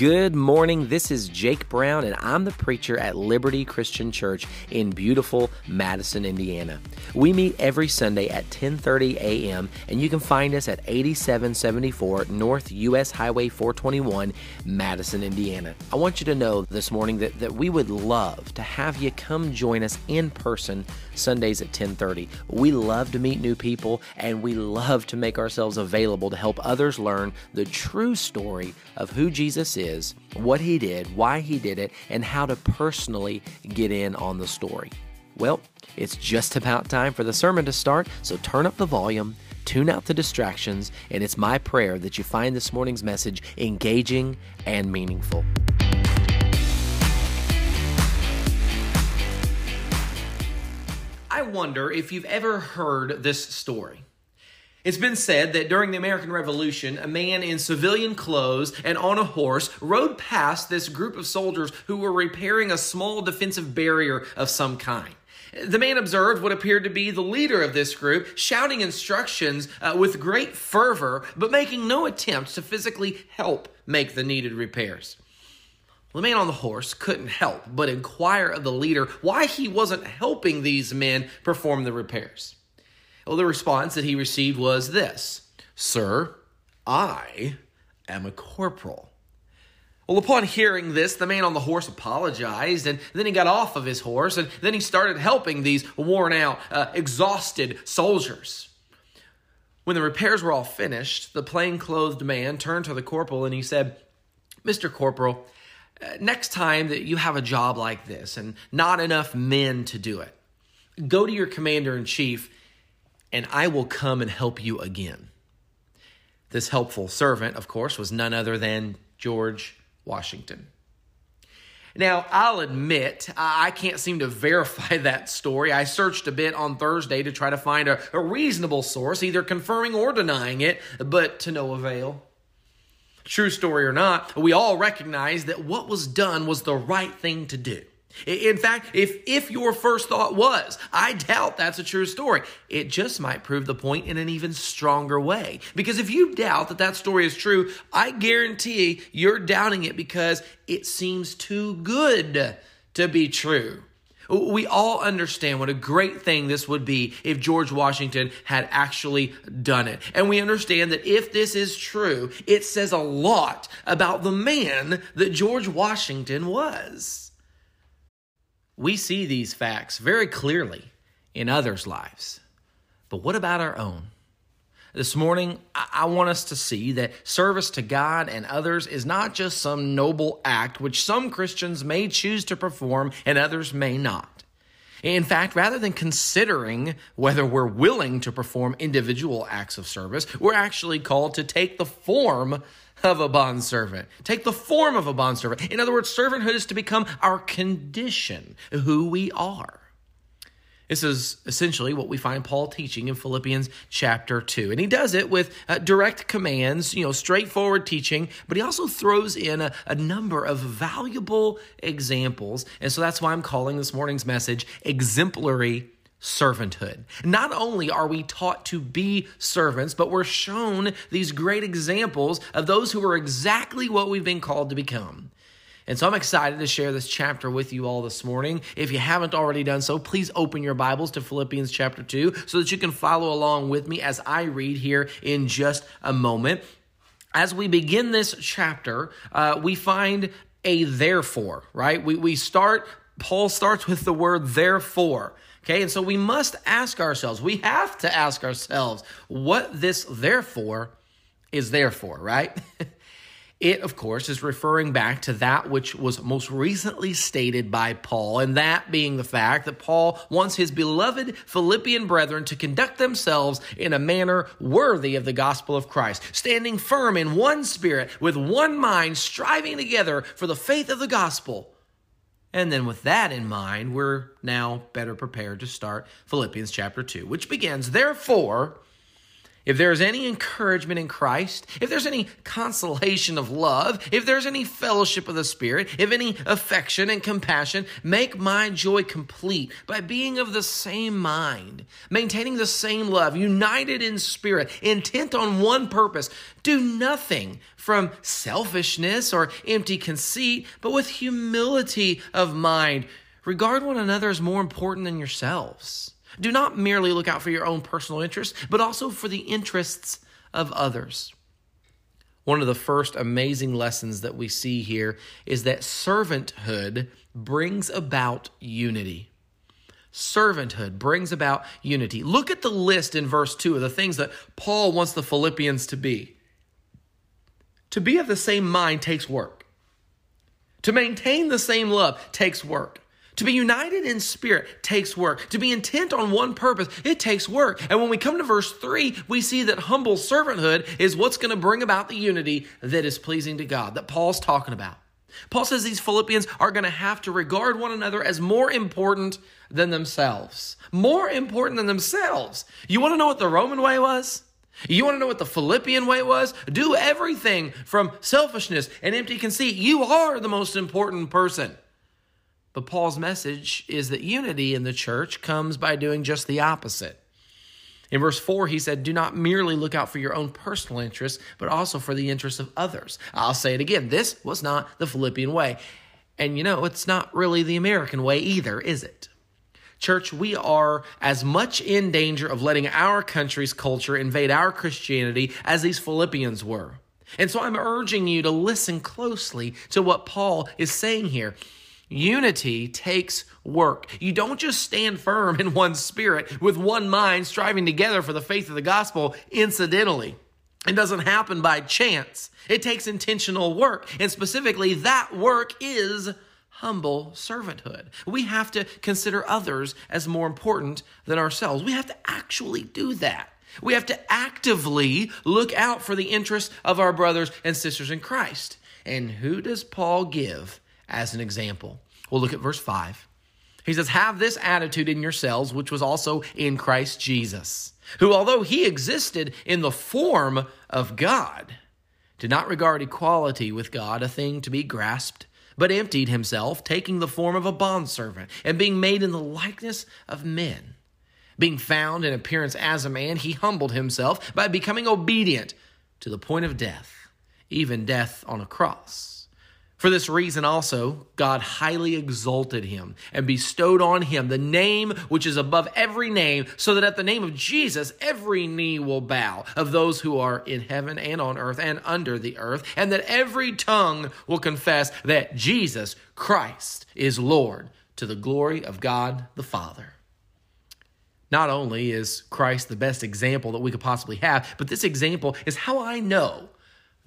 Good morning. This is Jake Brown, and I'm the preacher at Liberty Christian Church in beautiful Madison, Indiana. We meet every Sunday at 10:30 a.m., and you can find us at 8774 North US Highway 421, Madison, Indiana. I want you to know this morning that, that we would love to have you come join us in person Sundays at 10:30. We love to meet new people, and we love to make ourselves available to help others learn the true story of who Jesus is, what he did, why he did it, and how to personally get in on the story. Well, it's just about time for the sermon to start, so turn up the volume, tune out the distractions, and it's my prayer that you find this morning's message engaging and meaningful. I wonder if you've ever heard this story. It's been said that during the American Revolution, a man in civilian clothes and on a horse rode past this group of soldiers who were repairing a small defensive barrier of some kind. The man observed what appeared to be the leader of this group, shouting instructions uh, with great fervor, but making no attempt to physically help make the needed repairs. The man on the horse couldn't help but inquire of the leader why he wasn't helping these men perform the repairs. Well, the response that he received was this Sir, I am a corporal. Well, upon hearing this, the man on the horse apologized, and then he got off of his horse, and then he started helping these worn out, uh, exhausted soldiers. When the repairs were all finished, the plainclothed man turned to the corporal and he said, Mr. Corporal, uh, next time that you have a job like this and not enough men to do it, go to your commander in chief and I will come and help you again. This helpful servant, of course, was none other than George Washington. Now, I'll admit, I can't seem to verify that story. I searched a bit on Thursday to try to find a, a, reasonable source, either confirming or denying it, but to no avail. True story or not, we all recognize that what was done was the right thing to do. In fact, if, if your first thought was, I doubt that's a true story, it just might prove the point in an even stronger way. Because if you doubt that that story is true, I guarantee you're doubting it because it seems too good to be true. We all understand what a great thing this would be if George Washington had actually done it. And we understand that if this is true, it says a lot about the man that George Washington was. We see these facts very clearly in others' lives. But what about our own? This morning, I want us to see that service to God and others is not just some noble act which some Christians may choose to perform and others may not. In fact, rather than considering whether we're willing to perform individual acts of service, we're actually called to take the form of a bondservant. Take the form of a bondservant. In other words, servanthood is to become our condition, who we are. This is essentially what we find Paul teaching in Philippians chapter 2. And he does it with uh, direct commands, you know, straightforward teaching, but he also throws in a, a number of valuable examples. And so that's why I'm calling this morning's message Exemplary servanthood. Not only are we taught to be servants, but we're shown these great examples of those who are exactly what we've been called to become. And so I'm excited to share this chapter with you all this morning. If you haven't already done so, please open your Bibles to Philippians chapter 2 so that you can follow along with me as I read here in just a moment. As we begin this chapter, uh, we find a therefore, right? We, we start, Paul starts with the word therefore. Okay, and so we must ask ourselves, we have to ask ourselves what this therefore is there for, right? It, of course, is referring back to that which was most recently stated by Paul, and that being the fact that Paul wants his beloved Philippian brethren to conduct themselves in a manner worthy of the gospel of Christ, standing firm in one spirit, with one mind, striving together for the faith of the gospel and then, with that in mind, we're now better prepared to start Philippians chapter 2, which begins, Therefore, if there's any encouragement in Christ, if there's any consolation of love, if there's any fellowship of the Spirit, if any affection and compassion, make my joy complete by being of the same mind, maintaining the same love, united in spirit, intent on one purpose. Do nothing from selfishness or empty conceit, but with humility of mind. Regard one another as more important than yourselves. Do not merely look out for your own personal interests, but also for the interests of others. One of the first amazing lessons that we see here is that servanthood brings about unity. Servanthood brings about unity. Look at the list in verse 2 of the things that Paul wants the Philippians to be. To be of the same mind takes work. To maintain the same love takes work. To be united in spirit takes work. To be intent on one purpose, it takes work. And when we come to verse 3, we see that humble servanthood is what's going to bring about the unity that is pleasing to God, that Paul's talking about. Paul says these Philippians are going to have to regard one another as more important than themselves. More important than themselves. You want to know what the Roman way was? You want to know what the Philippian way was? Do everything from selfishness and empty conceit. You are the most important person. But Paul's message is that unity in the church comes by doing just the opposite. In verse 4, he said, Do not merely look out for your own personal interests, but also for the interests of others. I'll say it again this was not the Philippian way. And you know, it's not really the American way either, is it? Church, we are as much in danger of letting our country's culture invade our Christianity as these Philippians were. And so I'm urging you to listen closely to what Paul is saying here. Unity takes work. You don't just stand firm in one spirit with one mind striving together for the faith of the gospel incidentally. It doesn't happen by chance. It takes intentional work. And specifically, that work is humble servanthood. We have to consider others as more important than ourselves. We have to actually do that. We have to actively look out for the interests of our brothers and sisters in Christ. And who does Paul give as an example. We'll look at verse 5. He says, Have this attitude in yourselves, which was also in Christ Jesus, who, although he existed in the form of God, did not regard equality with God a thing to be grasped, but emptied himself, taking the form of a bondservant, and being made in the likeness of men. Being found in appearance as a man, he humbled himself by becoming obedient to the point of death, even death on a cross. For this reason also, God highly exalted him and bestowed on him the name which is above every name, so that at the name of Jesus every knee will bow of those who are in heaven and on earth and under the earth, and that every tongue will confess that Jesus Christ is Lord to the glory of God the Father. Not only is Christ the best example that we could possibly have, but this example is how I know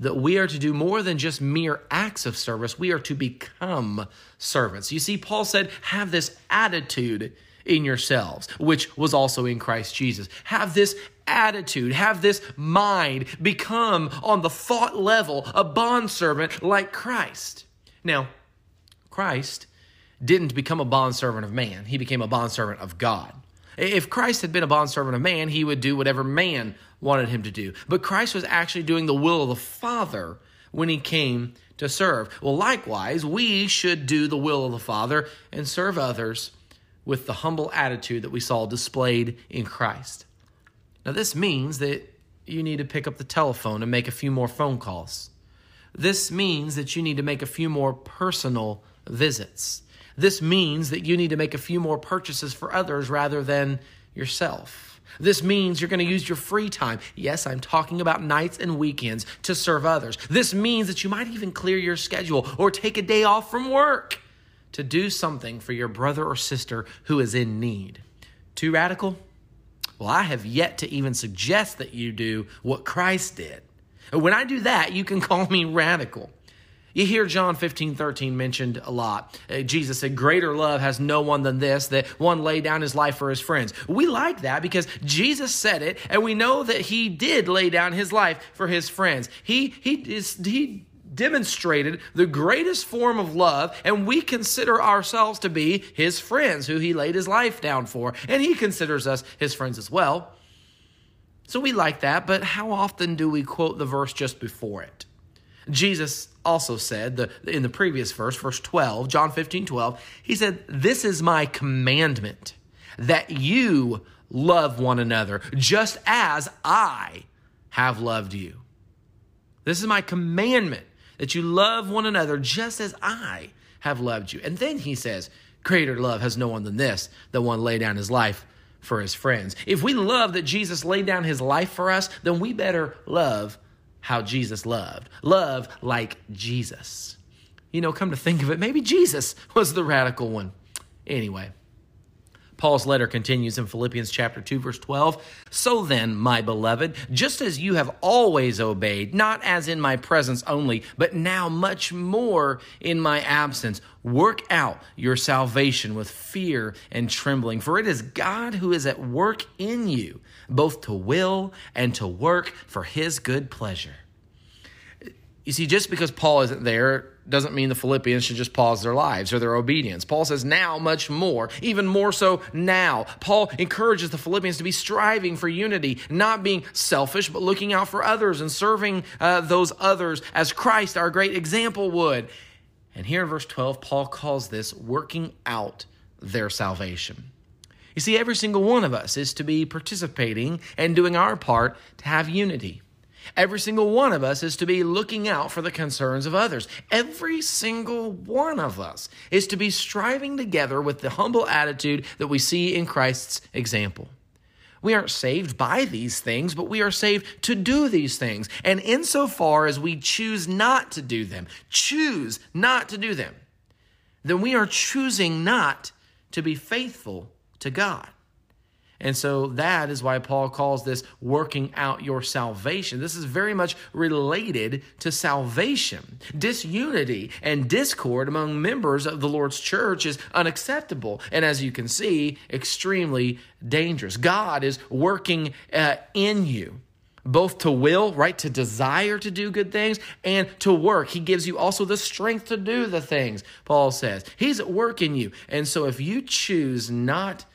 that we are to do more than just mere acts of service. We are to become servants. You see, Paul said, have this attitude in yourselves, which was also in Christ Jesus. Have this attitude, have this mind, become on the thought level a bondservant like Christ. Now, Christ didn't become a bondservant of man, he became a bondservant of God. If Christ had been a bondservant of man, he would do whatever man wanted him to do. But Christ was actually doing the will of the Father when he came to serve. Well, likewise, we should do the will of the Father and serve others with the humble attitude that we saw displayed in Christ. Now, this means that you need to pick up the telephone and make a few more phone calls. This means that you need to make a few more personal visits. This means that you need to make a few more purchases for others rather than yourself. This means you're going to use your free time. Yes, I'm talking about nights and weekends to serve others. This means that you might even clear your schedule or take a day off from work to do something for your brother or sister who is in need. Too radical? Well, I have yet to even suggest that you do what Christ did. When I do that, you can call me radical. You hear John 15, 13 mentioned a lot. Uh, Jesus said, Greater love has no one than this, that one lay down his life for his friends. We like that because Jesus said it, and we know that he did lay down his life for his friends. He, he, is, he demonstrated the greatest form of love, and we consider ourselves to be his friends who he laid his life down for, and he considers us his friends as well. So we like that, but how often do we quote the verse just before it? Jesus also said the, in the previous verse, verse 12, John 15, 12, he said, This is my commandment, that you love one another, just as I have loved you. This is my commandment, that you love one another, just as I have loved you. And then he says, Greater love has no one than this, that one lay down his life for his friends. If we love that Jesus laid down his life for us, then we better love how Jesus loved. Love like Jesus. You know, come to think of it, maybe Jesus was the radical one. Anyway, Paul's letter continues in Philippians chapter 2 verse 12. So then, my beloved, just as you have always obeyed, not as in my presence only, but now much more in my absence, work out your salvation with fear and trembling, for it is God who is at work in you, both to will and to work for his good pleasure. You see, just because Paul isn't there doesn't mean the Philippians should just pause their lives or their obedience. Paul says, now much more, even more so now. Paul encourages the Philippians to be striving for unity, not being selfish, but looking out for others and serving uh, those others as Christ, our great example, would. And here in verse 12, Paul calls this working out their salvation. You see, every single one of us is to be participating and doing our part to have unity. Every single one of us is to be looking out for the concerns of others. Every single one of us is to be striving together with the humble attitude that we see in Christ's example. We aren't saved by these things, but we are saved to do these things. And insofar as we choose not to do them, choose not to do them, then we are choosing not to be faithful to God. And so that is why Paul calls this working out your salvation. This is very much related to salvation. Disunity and discord among members of the Lord's church is unacceptable. And as you can see, extremely dangerous. God is working uh, in you both to will, right, to desire to do good things and to work. He gives you also the strength to do the things, Paul says. He's at work in you. And so if you choose not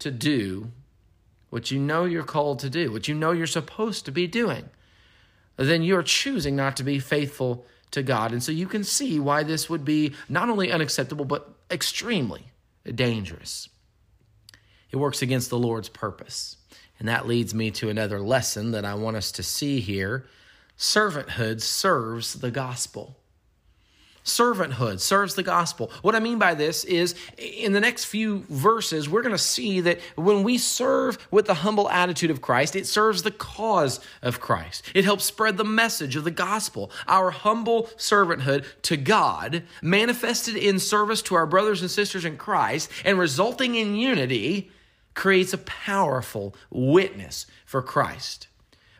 to do what you know you're called to do, what you know you're supposed to be doing, then you're choosing not to be faithful to God. And so you can see why this would be not only unacceptable, but extremely dangerous. It works against the Lord's purpose. And that leads me to another lesson that I want us to see here. Servanthood serves the gospel servanthood serves the gospel. What I mean by this is in the next few verses, we're going to see that when we serve with the humble attitude of Christ, it serves the cause of Christ. It helps spread the message of the gospel. Our humble servanthood to God, manifested in service to our brothers and sisters in Christ, and resulting in unity, creates a powerful witness for Christ.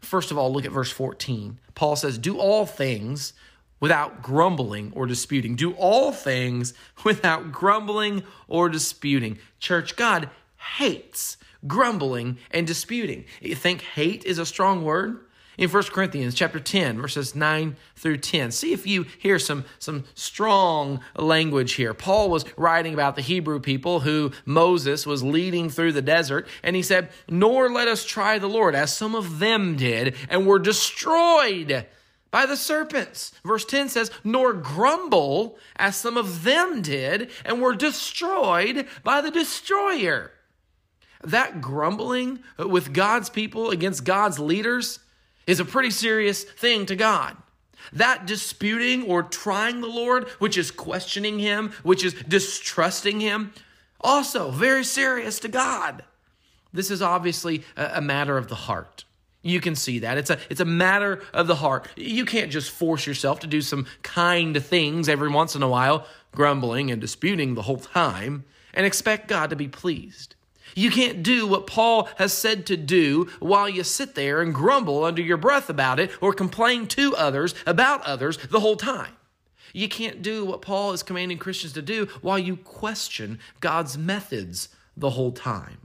First of all, look at verse 14. Paul says, Do all things without grumbling or disputing. Do all things without grumbling or disputing. Church, God hates grumbling and disputing. You think hate is a strong word? In 1 Corinthians chapter 10, verses 9 through 10. See if you hear some, some strong language here. Paul was writing about the Hebrew people who Moses was leading through the desert, and he said, Nor let us try the Lord, as some of them did, and were destroyed by the serpents. Verse 10 says, Nor grumble as some of them did and were destroyed by the destroyer. That grumbling with God's people against God's leaders is a pretty serious thing to God. That disputing or trying the Lord, which is questioning Him, which is distrusting Him, also very serious to God. This is obviously a matter of the heart. You can see that. It's a, it's a matter of the heart. You can't just force yourself to do some kind things every once in a while, grumbling and disputing the whole time, and expect God to be pleased. You can't do what Paul has said to do while you sit there and grumble under your breath about it or complain to others about others the whole time. You can't do what Paul is commanding Christians to do while you question God's methods the whole time.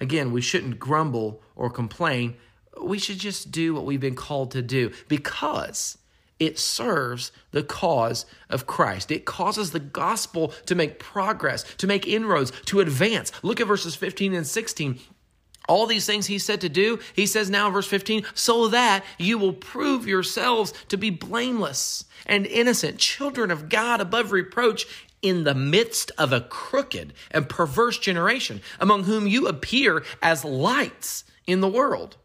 Again, we shouldn't grumble or complain we should just do what we've been called to do because it serves the cause of Christ. It causes the gospel to make progress, to make inroads, to advance. Look at verses 15 and 16. All these things he said to do, he says now in verse 15, so that you will prove yourselves to be blameless and innocent, children of God above reproach in the midst of a crooked and perverse generation, among whom you appear as lights in the world,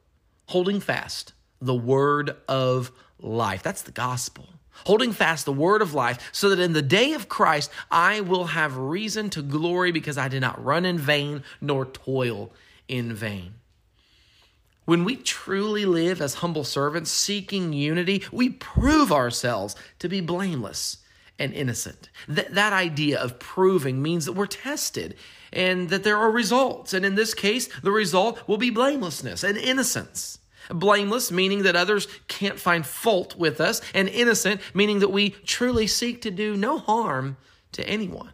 holding fast the word of life. That's the gospel. Holding fast the word of life, so that in the day of Christ I will have reason to glory because I did not run in vain nor toil in vain. When we truly live as humble servants seeking unity, we prove ourselves to be blameless and innocent. That, that idea of proving means that we're tested and that there are results. And in this case, the result will be blamelessness and innocence. Blameless, meaning that others can't find fault with us, and innocent, meaning that we truly seek to do no harm to anyone.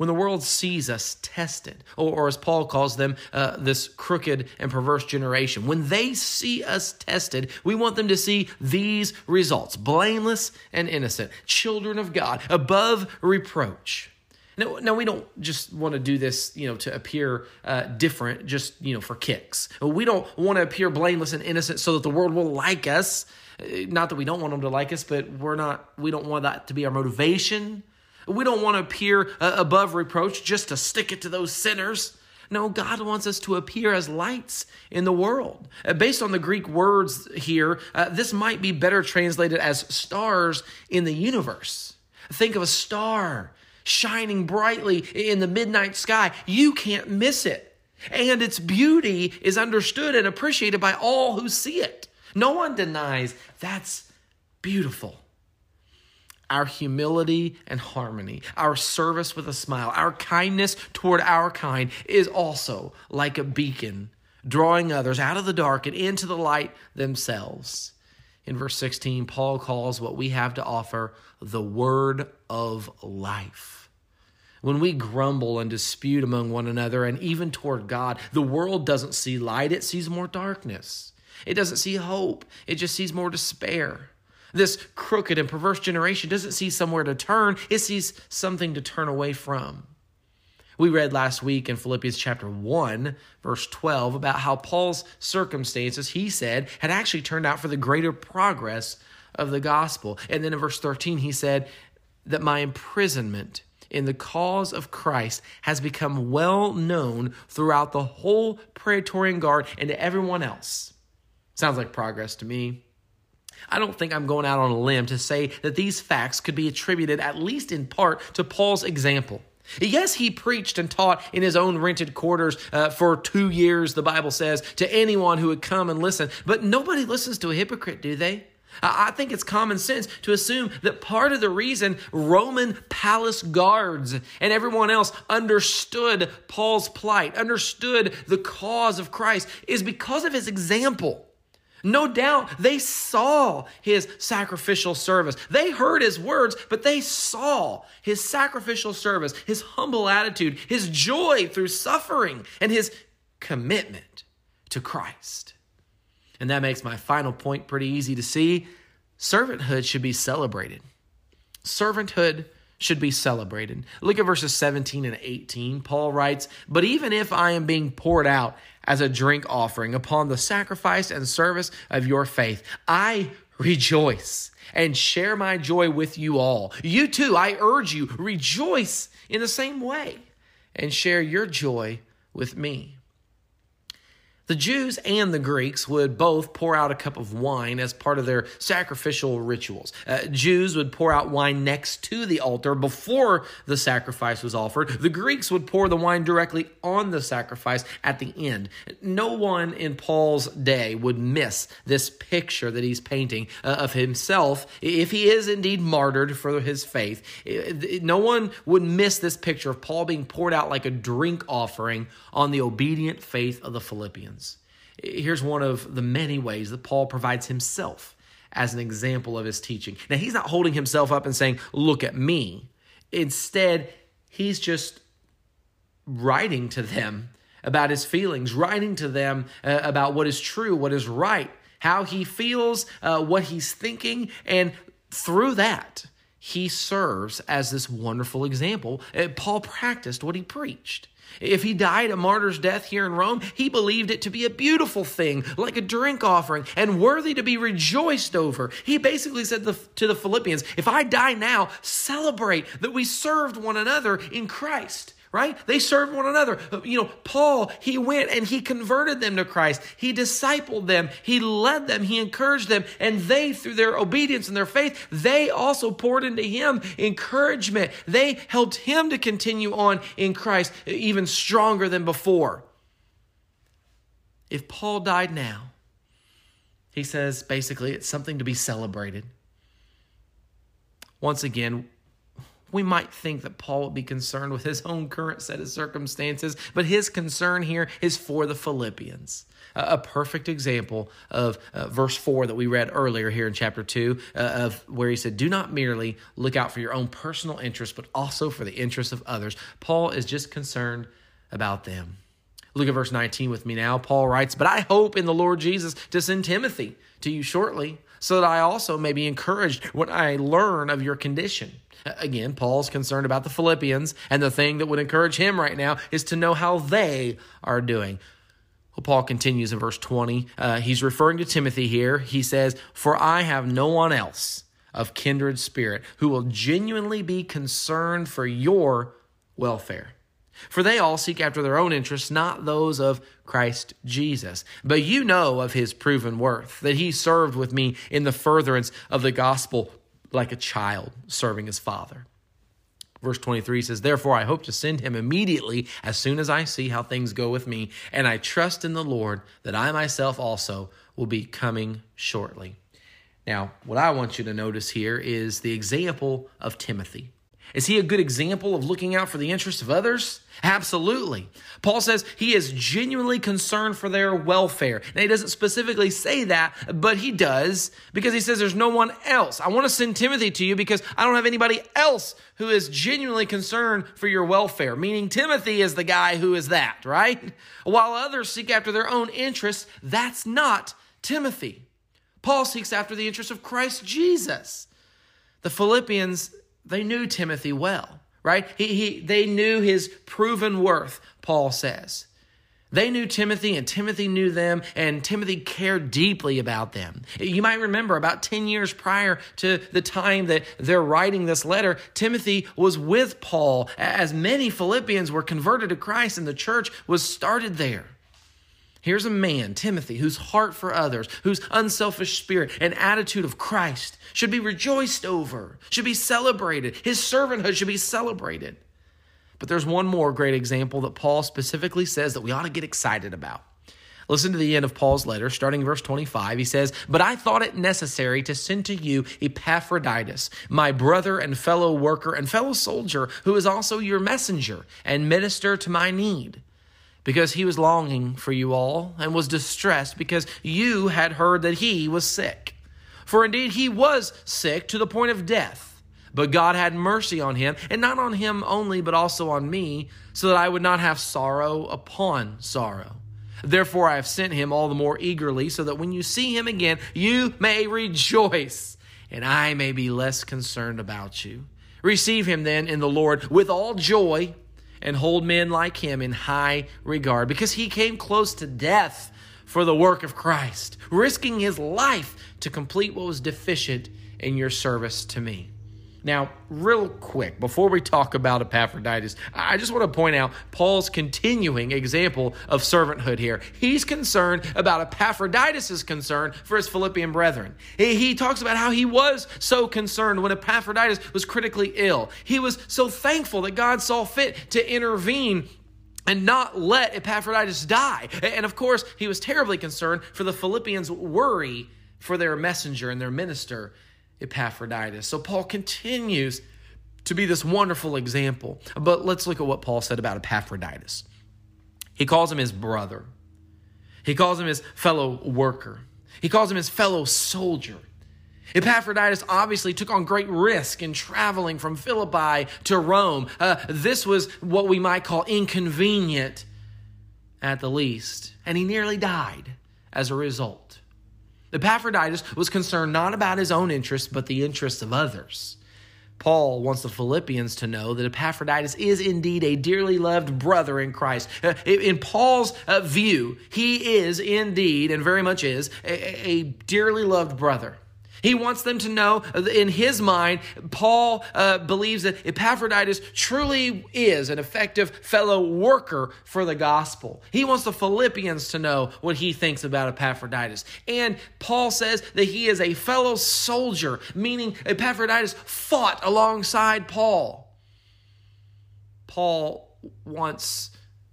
When the world sees us tested, or, or as Paul calls them, uh, this crooked and perverse generation, when they see us tested, we want them to see these results blameless and innocent, children of God, above reproach. Now, now we don't just want to do this, you know, to appear uh, different, just you know, for kicks. We don't want to appear blameless and innocent so that the world will like us. Uh, not that we don't want them to like us, but we're not. We don't want that to be our motivation. We don't want to appear uh, above reproach just to stick it to those sinners. No, God wants us to appear as lights in the world. Uh, based on the Greek words here, uh, this might be better translated as stars in the universe. Think of a star shining brightly in the midnight sky. You can't miss it. And its beauty is understood and appreciated by all who see it. No one denies that's beautiful our humility and harmony, our service with a smile, our kindness toward our kind is also like a beacon, drawing others out of the dark and into the light themselves. In verse 16, Paul calls what we have to offer the word of life. When we grumble and dispute among one another and even toward God, the world doesn't see light, it sees more darkness. It doesn't see hope, it just sees more despair. This crooked and perverse generation doesn't see somewhere to turn, it sees something to turn away from. We read last week in Philippians chapter 1, verse 12, about how Paul's circumstances, he said, had actually turned out for the greater progress of the gospel. And then in verse 13, he said that my imprisonment in the cause of Christ has become well known throughout the whole Praetorian Guard and to everyone else. Sounds like progress to me. I don't think I'm going out on a limb to say that these facts could be attributed, at least in part, to Paul's example. Yes, he preached and taught in his own rented quarters uh, for two years, the Bible says, to anyone who would come and listen. But nobody listens to a hypocrite, do they? I think it's common sense to assume that part of the reason Roman palace guards and everyone else understood Paul's plight, understood the cause of Christ, is because of his example. No doubt they saw his sacrificial service. They heard his words, but they saw his sacrificial service, his humble attitude, his joy through suffering, and his commitment to Christ. And that makes my final point pretty easy to see. Servanthood should be celebrated. Servanthood should be celebrated. Look at verses 17 and 18. Paul writes, But even if I am being poured out as a drink offering upon the sacrifice and service of your faith, I rejoice and share my joy with you all. You too, I urge you, rejoice in the same way and share your joy with me. The Jews and the Greeks would both pour out a cup of wine as part of their sacrificial rituals. Uh, Jews would pour out wine next to the altar before the sacrifice was offered. The Greeks would pour the wine directly on the sacrifice at the end. No one in Paul's day would miss this picture that he's painting uh, of himself if he is indeed martyred for his faith. No one would miss this picture of Paul being poured out like a drink offering on the obedient faith of the Philippians. Here's one of the many ways that Paul provides himself as an example of his teaching. Now, he's not holding himself up and saying, Look at me. Instead, he's just writing to them about his feelings, writing to them uh, about what is true, what is right, how he feels, uh, what he's thinking, and through that, he serves as this wonderful example. Uh, Paul practiced what he preached. If he died a martyr's death here in Rome, he believed it to be a beautiful thing, like a drink offering, and worthy to be rejoiced over. He basically said to the Philippians, If I die now, celebrate that we served one another in Christ right? They served one another. You know, Paul, he went and he converted them to Christ. He discipled them. He led them. He encouraged them. And they, through their obedience and their faith, they also poured into him encouragement. They helped him to continue on in Christ even stronger than before. If Paul died now, he says basically it's something to be celebrated. Once again, we might think that Paul would be concerned with his own current set of circumstances, but his concern here is for the Philippians. a perfect example of uh, verse 4 that we read earlier here in chapter 2, uh, of where he said, Do not merely look out for your own personal interests, but also for the interests of others. Paul is just concerned about them. Look at verse 19 with me now. Paul writes, But I hope in the Lord Jesus to send Timothy to you shortly, so that I also may be encouraged when I learn of your condition Again, Paul's concerned about the Philippians, and the thing that would encourage him right now is to know how they are doing. Well, Paul continues in verse 20. Uh, he's referring to Timothy here. He says, For I have no one else of kindred spirit who will genuinely be concerned for your welfare. For they all seek after their own interests, not those of Christ Jesus. But you know of his proven worth, that he served with me in the furtherance of the gospel like a child serving his father. Verse 23 says, Therefore, I hope to send him immediately as soon as I see how things go with me, and I trust in the Lord that I myself also will be coming shortly. Now, what I want you to notice here is the example of Timothy. Is he a good example of looking out for the interests of others? Absolutely. Paul says he is genuinely concerned for their welfare. Now, he doesn't specifically say that, but he does because he says there's no one else. I want to send Timothy to you because I don't have anybody else who is genuinely concerned for your welfare, meaning Timothy is the guy who is that, right? While others seek after their own interests, that's not Timothy. Paul seeks after the interests of Christ Jesus. The Philippians they knew Timothy well, right? He, he, they knew his proven worth, Paul says. They knew Timothy and Timothy knew them and Timothy cared deeply about them. You might remember about 10 years prior to the time that they're writing this letter, Timothy was with Paul as many Philippians were converted to Christ and the church was started there. Here's a man, Timothy, whose heart for others, whose unselfish spirit and attitude of Christ should be rejoiced over, should be celebrated. His servanthood should be celebrated. But there's one more great example that Paul specifically says that we ought to get excited about. Listen to the end of Paul's letter, starting verse 25. He says, But I thought it necessary to send to you Epaphroditus, my brother and fellow worker and fellow soldier, who is also your messenger and minister to my need because he was longing for you all and was distressed because you had heard that he was sick. For indeed he was sick to the point of death. But God had mercy on him, and not on him only, but also on me, so that I would not have sorrow upon sorrow. Therefore I have sent him all the more eagerly, so that when you see him again, you may rejoice, and I may be less concerned about you. Receive him then in the Lord with all joy and hold men like him in high regard because he came close to death for the work of Christ, risking his life to complete what was deficient in your service to me. Now, real quick, before we talk about Epaphroditus, I just want to point out Paul's continuing example of servanthood here. He's concerned about Epaphroditus' concern for his Philippian brethren. He, he talks about how he was so concerned when Epaphroditus was critically ill. He was so thankful that God saw fit to intervene and not let Epaphroditus die. And of course, he was terribly concerned for the Philippians' worry for their messenger and their minister Epaphroditus. So Paul continues to be this wonderful example. But let's look at what Paul said about Epaphroditus. He calls him his brother, he calls him his fellow worker, he calls him his fellow soldier. Epaphroditus obviously took on great risk in traveling from Philippi to Rome. Uh, this was what we might call inconvenient at the least, and he nearly died as a result. Epaphroditus was concerned not about his own interests, but the interests of others. Paul wants the Philippians to know that Epaphroditus is indeed a dearly loved brother in Christ. Uh, in Paul's uh, view, he is indeed, and very much is, a, a dearly loved brother. He wants them to know, in his mind, Paul uh, believes that Epaphroditus truly is an effective fellow worker for the gospel. He wants the Philippians to know what he thinks about Epaphroditus. And Paul says that he is a fellow soldier, meaning Epaphroditus fought alongside Paul. Paul wants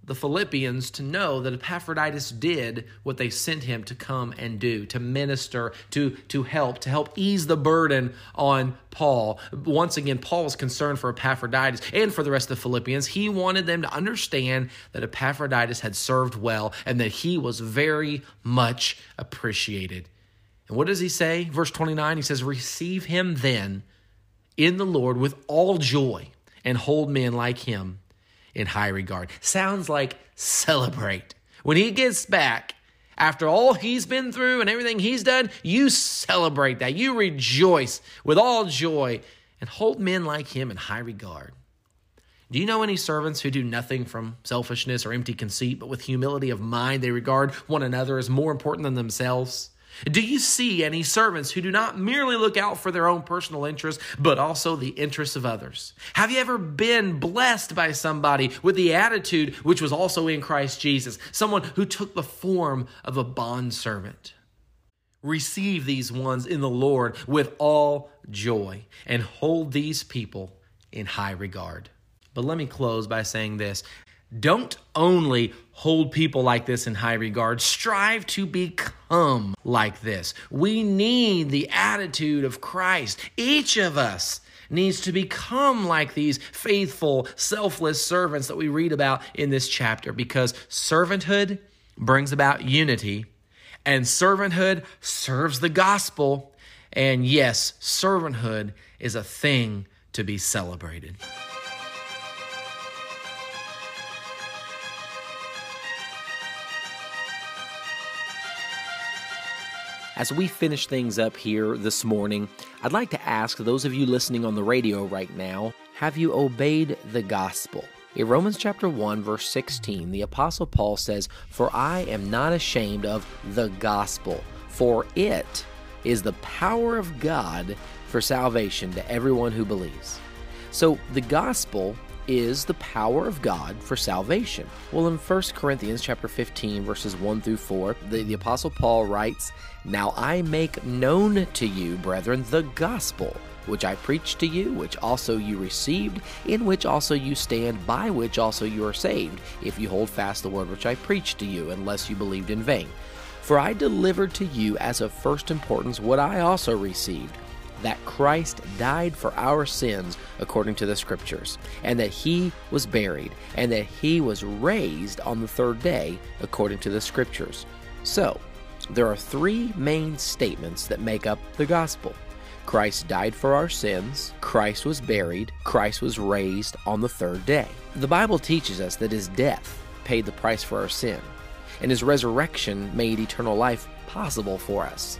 the Philippians to know that Epaphroditus did what they sent him to come and do, to minister, to, to help, to help ease the burden on Paul. Once again, Paul was concerned for Epaphroditus and for the rest of the Philippians. He wanted them to understand that Epaphroditus had served well and that he was very much appreciated. And what does he say? Verse 29, he says, Receive him then in the Lord with all joy and hold men like him in high regard. Sounds like celebrate. When he gets back, after all he's been through and everything he's done, you celebrate that. You rejoice with all joy and hold men like him in high regard. Do you know any servants who do nothing from selfishness or empty conceit, but with humility of mind they regard one another as more important than themselves? Do you see any servants who do not merely look out for their own personal interests, but also the interests of others? Have you ever been blessed by somebody with the attitude which was also in Christ Jesus, someone who took the form of a bondservant? Receive these ones in the Lord with all joy and hold these people in high regard. But let me close by saying this don't only hold people like this in high regard, strive to become like this. We need the attitude of Christ. Each of us needs to become like these faithful, selfless servants that we read about in this chapter because servanthood brings about unity and servanthood serves the gospel. And yes, servanthood is a thing to be celebrated. As we finish things up here this morning, I'd like to ask those of you listening on the radio right now have you obeyed the gospel? In Romans chapter 1 verse 16, the apostle Paul says, "For I am not ashamed of the gospel, for it is the power of God for salvation to everyone who believes." So, the gospel is the power of God for salvation. Well, in 1 Corinthians chapter 15 verses 1 through 4, the, the apostle Paul writes, "Now I make known to you, brethren, the gospel which I preached to you, which also you received, in which also you stand, by which also you are saved, if you hold fast the word which I preached to you, unless you believed in vain. For I delivered to you as of first importance what I also received." That Christ died for our sins according to the Scriptures, and that he was buried, and that he was raised on the third day according to the Scriptures. So, there are three main statements that make up the gospel. Christ died for our sins, Christ was buried, Christ was raised on the third day. The Bible teaches us that his death paid the price for our sin, and his resurrection made eternal life possible for us.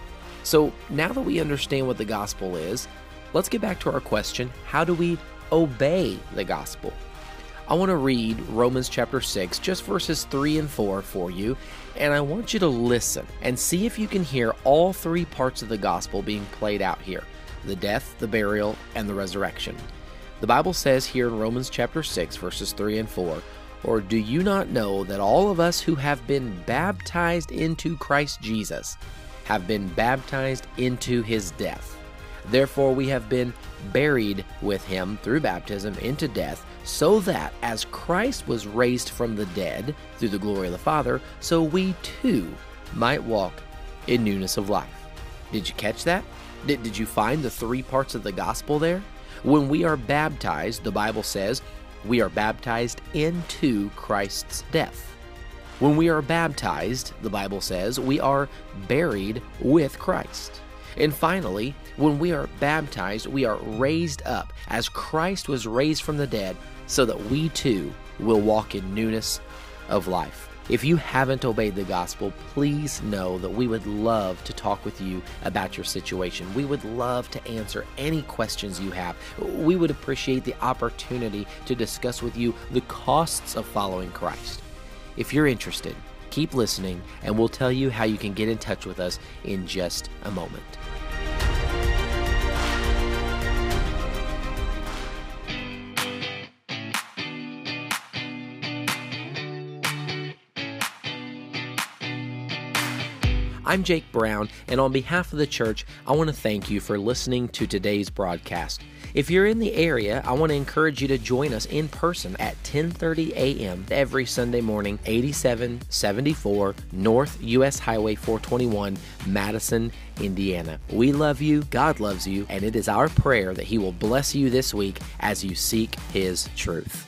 So now that we understand what the gospel is, let's get back to our question how do we obey the gospel? I want to read Romans chapter 6, just verses 3 and 4 for you, and I want you to listen and see if you can hear all three parts of the gospel being played out here the death, the burial, and the resurrection. The Bible says here in Romans chapter 6, verses 3 and 4, Or do you not know that all of us who have been baptized into Christ Jesus have been baptized into his death. Therefore, we have been buried with him through baptism into death, so that as Christ was raised from the dead through the glory of the Father, so we too might walk in newness of life. Did you catch that? Did, did you find the three parts of the gospel there? When we are baptized, the Bible says, we are baptized into Christ's death. When we are baptized, the Bible says, we are buried with Christ. And finally, when we are baptized, we are raised up as Christ was raised from the dead, so that we too will walk in newness of life. If you haven't obeyed the gospel, please know that we would love to talk with you about your situation. We would love to answer any questions you have. We would appreciate the opportunity to discuss with you the costs of following Christ. If you're interested, keep listening, and we'll tell you how you can get in touch with us in just a moment. I'm Jake Brown, and on behalf of the church, I want to thank you for listening to today's broadcast. If you're in the area, I want to encourage you to join us in person at 10:30 a.m. every Sunday morning, 8774 North US Highway 421, Madison, Indiana. We love you, God loves you, and it is our prayer that he will bless you this week as you seek his truth.